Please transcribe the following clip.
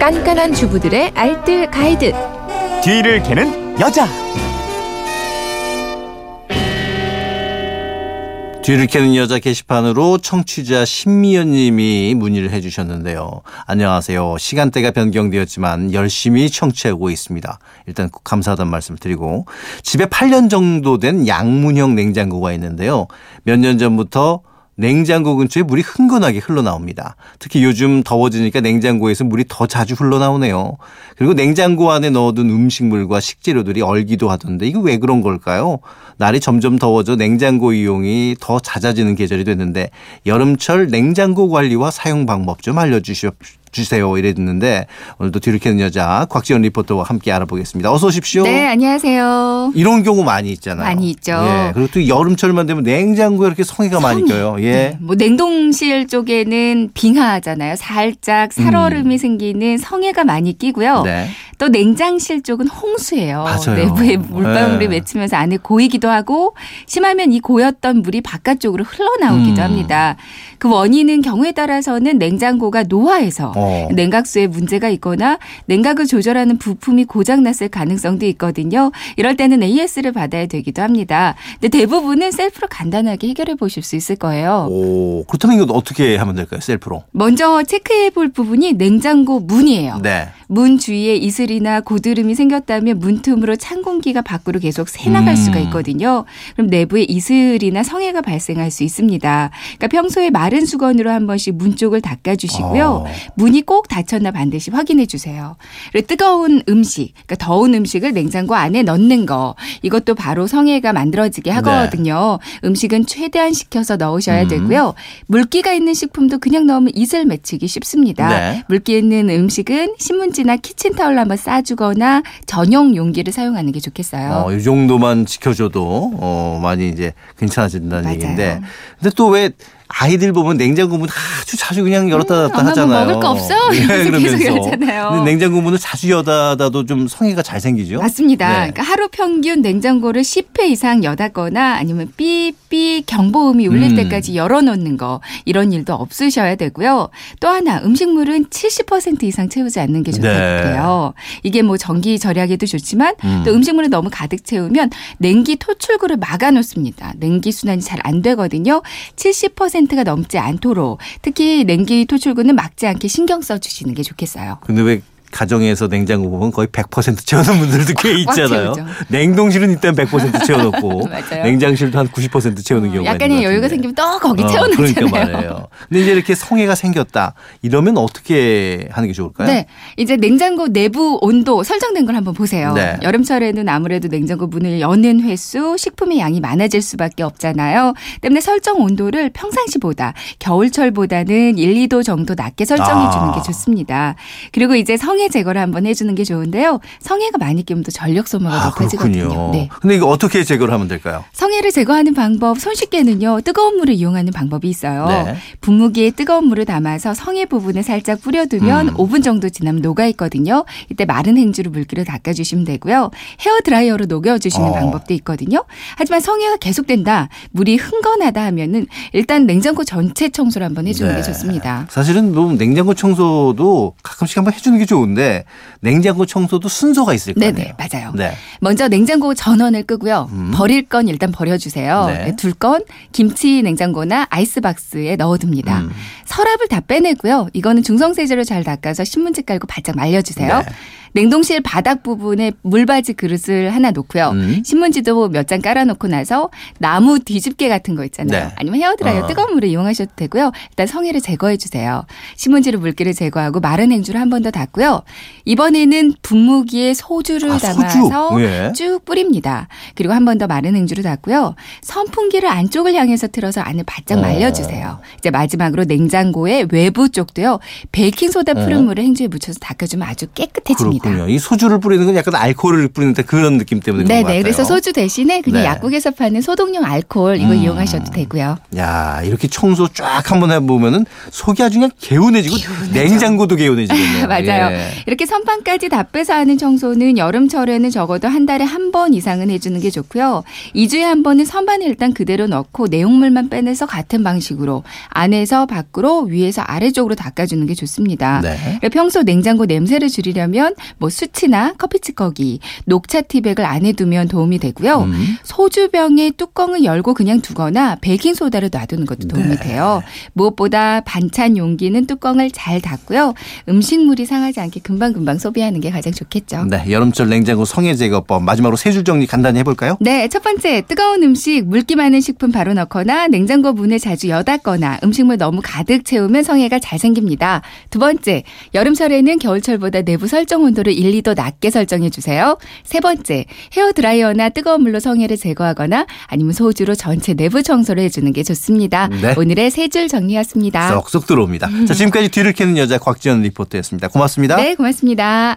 깐깐한 주부들의 알뜰 가이드. 뒤를 캐는 여자. 뒤를 캐는 여자 게시판으로 청취자 신미연 님이 문의를 해 주셨는데요. 안녕하세요. 시간대가 변경되었지만 열심히 청취하고 있습니다. 일단 감사하다는 말씀 을 드리고 집에 8년 정도 된 양문형 냉장고가 있는데요. 몇 년 전부터 냉장고 근처에 물이 흥건하게 흘러나옵니다. 특히 요즘 더워지니까 냉장고에서 물이 더 자주 흘러나오네요. 그리고 냉장고 안에 넣어둔 음식물과 식재료들이 얼기도 하던데 이거 왜 그런 걸까요? 날이 점점 더워져 냉장고 이용이 더 잦아지는 계절이 됐는데 여름철 냉장고 관리와 사용 방법 좀 알려주십시오. 주세요 이랬는데 오늘도 뒤를 캐는 여자 곽지연 리포터와 함께 알아보겠습니다. 어서 오십시오. 네, 안녕하세요. 이런 경우 많이 있잖아요. 많이 있죠. 예. 그리고 또 여름철만 되면 냉장고에 이렇게 성의가 많이 껴요. 예. 네, 뭐 냉동실 쪽에는 빙하잖아요. 살짝 살얼음이 생기는 성에가 많이 끼고요. 음. 네. 또 냉장실 쪽은 홍수예요. 맞아요. 내부에 물방울이 네. 맺히면서 안에 고이기도 하고 심하면 이 고였던 물이 바깥쪽으로 흘러나오기도 음. 합니다. 그 원인은 경우에 따라서는 냉장고가 노화해서 어. 냉각수에 문제가 있거나 냉각을 조절하는 부품이 고장났을 가능성도 있거든요. 이럴 때는 AS를 받아야 되기도 합니다. 근데 대부분은 셀프로 간단하게 해결해 보실 수 있을 거예요. 오, 그렇다면 이거 어떻게 하면 될까요? 셀프로. 먼저 체크해 볼 부분이 냉장고 문이에요. 네. 문 주위에 이슬이나 고드름이 생겼다면 문틈으로 찬 공기가 밖으로 계속 새나갈 음. 수가 있거든요. 그럼 내부에 이슬이나 성해가 발생할 수 있습니다. 그러니까 평소에 마른 수건으로 한 번씩 문 쪽을 닦아주시고요. 어. 문이 꼭 닫혔나 반드시 확인해 주세요. 그리고 뜨거운 음식, 그러니까 더운 음식을 냉장고 안에 넣는 거 이것도 바로 성해가 만들어지게 하거든요. 음식은 최대한 식혀서 넣으셔야 음. 되고요. 물기가 있는 식품도 그냥 넣으면 이슬 맺히기 쉽습니다. 네. 물기 있는 음식은 신문지 나 키친타올로 한번 싸주거나 전용 용기를 사용하는 게 좋겠어요. 어, 이 정도만 지켜줘도 어, 많이 이제 괜찮아진다는 맞아요. 얘기인데. 근데 또 왜 아이들 보면 냉장고 문 아주 자주 그냥 열었다 닫았다 엄마 뭐 하잖아요. 먹을 거 없어? 이러면서 계속 열잖아요. 냉장고 문을 자주 여다 닫아도 좀 성의가 잘 생기죠? 맞습니다. 네. 그러니까 하루 평균 냉장고를 10회 이상 여닫거나 아니면 삐삐 경보음이 울릴 음. 때까지 열어놓는 거 이런 일도 없으셔야 되고요. 또 하나 음식물은 70% 이상 채우지 않는 게 좋다 고 네. 그래요. 이게 뭐 전기 절약에도 좋지만 음. 또 음식물을 너무 가득 채우면 냉기 토출구를 막아놓습니다. 냉기 순환이 잘 안 되거든요. 70%가 넘지 않도록 특히 냉기 토출구는 막지 않게 신경 써주시는 게 좋겠어요. 근데 왜 가정에서 냉장고 보면 거의 100% 채워놓은 분들도 꽤 꽉 있잖아요. 냉동실은 일단 100% 채워놓고. 냉장실도 한 90% 채우는 경우가 있는 것 약간의 여유가. 생기면 또 거기 어, 채워놓잖아요. 그러니까 말이에요. 근데 이제 이렇게 성애가 생겼다. 이러면 어떻게 하는 게 좋을까요? 네. 이제 냉장고 내부 온도 설정된 걸 한번 보세요. 네. 여름철에는 아무래도 냉장고 문을 여는 횟수, 식품의 양이 많아질 수밖에 없잖아요. 때문에 설정 온도를 평상시보다 겨울철보다는 1, 2도 정도 낮게 설정해 아. 주는 게 좋습니다. 그리고 이제 성해 제거를 한번 해주는 게 좋은데요. 성해가 많이 끼면 또 전력 소모가 아, 높아지거든요. 그렇군요. 네. 근데 이거 어떻게 제거를 하면 될까요? 성해를 제거하는 방법 손쉽게는요. 뜨거운 물을 이용하는 방법이 있어요. 네. 분무기에 뜨거운 물을 담아서 성해 부분에 살짝 뿌려두면 음. 5분 정도 지나면 녹아 있거든요. 이때 마른 행주로 물기를 닦아주시면 되고요. 헤어 드라이어로 녹여주시는 어. 방법도 있거든요. 하지만 성해가 계속된다, 물이 흥건하다 하면은 일단 냉장고 전체 청소를 한번 해주는 게 네. 좋습니다. 사실은 뭐 냉장고 청소도 가끔씩 한번 해주는 게 좋은 데 냉장고 청소도 순서가 있을 거 아니에요. 네네 맞아요. 네. 먼저 냉장고 전원을 끄고요. 음. 버릴 건 일단 버려주세요. 네. 둘건 김치 냉장고나 아이스박스에 넣어둡니다. 음. 서랍을 다 빼내고요. 이거는 중성 세제로 잘 닦아서 신문지 깔고 바짝 말려주세요. 네. 냉동실 바닥 부분에 물받이 그릇을 하나 놓고요. 음. 신문지도 몇 장 깔아놓고 나서 나무 뒤집개 같은 거 있잖아요. 네. 아니면 헤어드라이어 어. 뜨거운 물을 이용하셔도 되고요. 일단 성해를 제거해 주세요. 신문지로 물기를 제거하고 마른 행주를 한 번 더 닦고요. 이번에는 분무기에 소주를 아, 소주. 담아서 예. 쭉 뿌립니다. 그리고 한 번 더 마른 행주를 닦고요. 선풍기를 안쪽을 향해서 틀어서 안을 바짝 어. 말려주세요. 이제 마지막으로 냉장고의 외부 쪽도요. 베이킹소다 푸른 어. 물을 행주에 묻혀서 닦아주면 아주 깨끗해집니다. 그렇군요. 이 소주를 뿌리는 건 약간 알코올을 뿌리는 듯 그런 느낌 때문에 그런 것 네네. 같아요. 그래서 소주 대신에 그냥 네. 약국에서 파는 소독용 알코올 이거 음. 이용하셔도 되고요. 야 이렇게 청소 쫙 한번 해보면은 속이 아주 그냥 개운해지고 냉장고도 개운해지겠네요. 맞아요. 예. 이렇게 선반까지 다 빼서 하는 청소는 여름철에는 적어도 한 달에 한 번 이상은 해주는 게 좋고요. 2주에 한 번은 선반을 일단 그대로 넣고 내용물만 빼내서 같은 방식으로 안에서 밖으로 위에서 아래쪽으로 닦아주는 게 좋습니다. 네. 평소 냉장고 냄새를 줄이려면 뭐 수치나 커피 찌꺼기, 녹차 티백을 안에 두면 도움이 되고요. 음. 소주병의 뚜껑을 열고 그냥 두거나 베이킹 소다를 놔두는 것도 도움이 네. 돼요. 무엇보다 반찬 용기는 뚜껑을 잘 닫고요. 음식물이 상하지 않게 금방금방 소비하는 게 가장 좋겠죠. 네, 여름철 냉장고 성해 제거법 마지막으로 세 줄 정리 간단히 해볼까요? 네, 첫 번째 뜨거운 음식 물기 많은 식품 바로 넣거나 냉장고 문을 자주 여닫거나 음식물 너무 가득 채우면 성해가 잘 생깁니다. 두 번째 여름철에는 겨울철보다 내부 설정 온도를 1, 2도 낮게 설정해 주세요. 세 번째 헤어 드라이어나 뜨거운 물로 성해를 제거하거나 아니면 소주로 전체 내부 청소를 해주는 게 좋습니다. 네. 오늘의 세 줄 정리였습니다. 쏙쏙 들어옵니다. 자, 지금까지 뒤를 캐는 여자 곽지연 리포터였습니다. 고맙습니다. 네, 고맙습니다.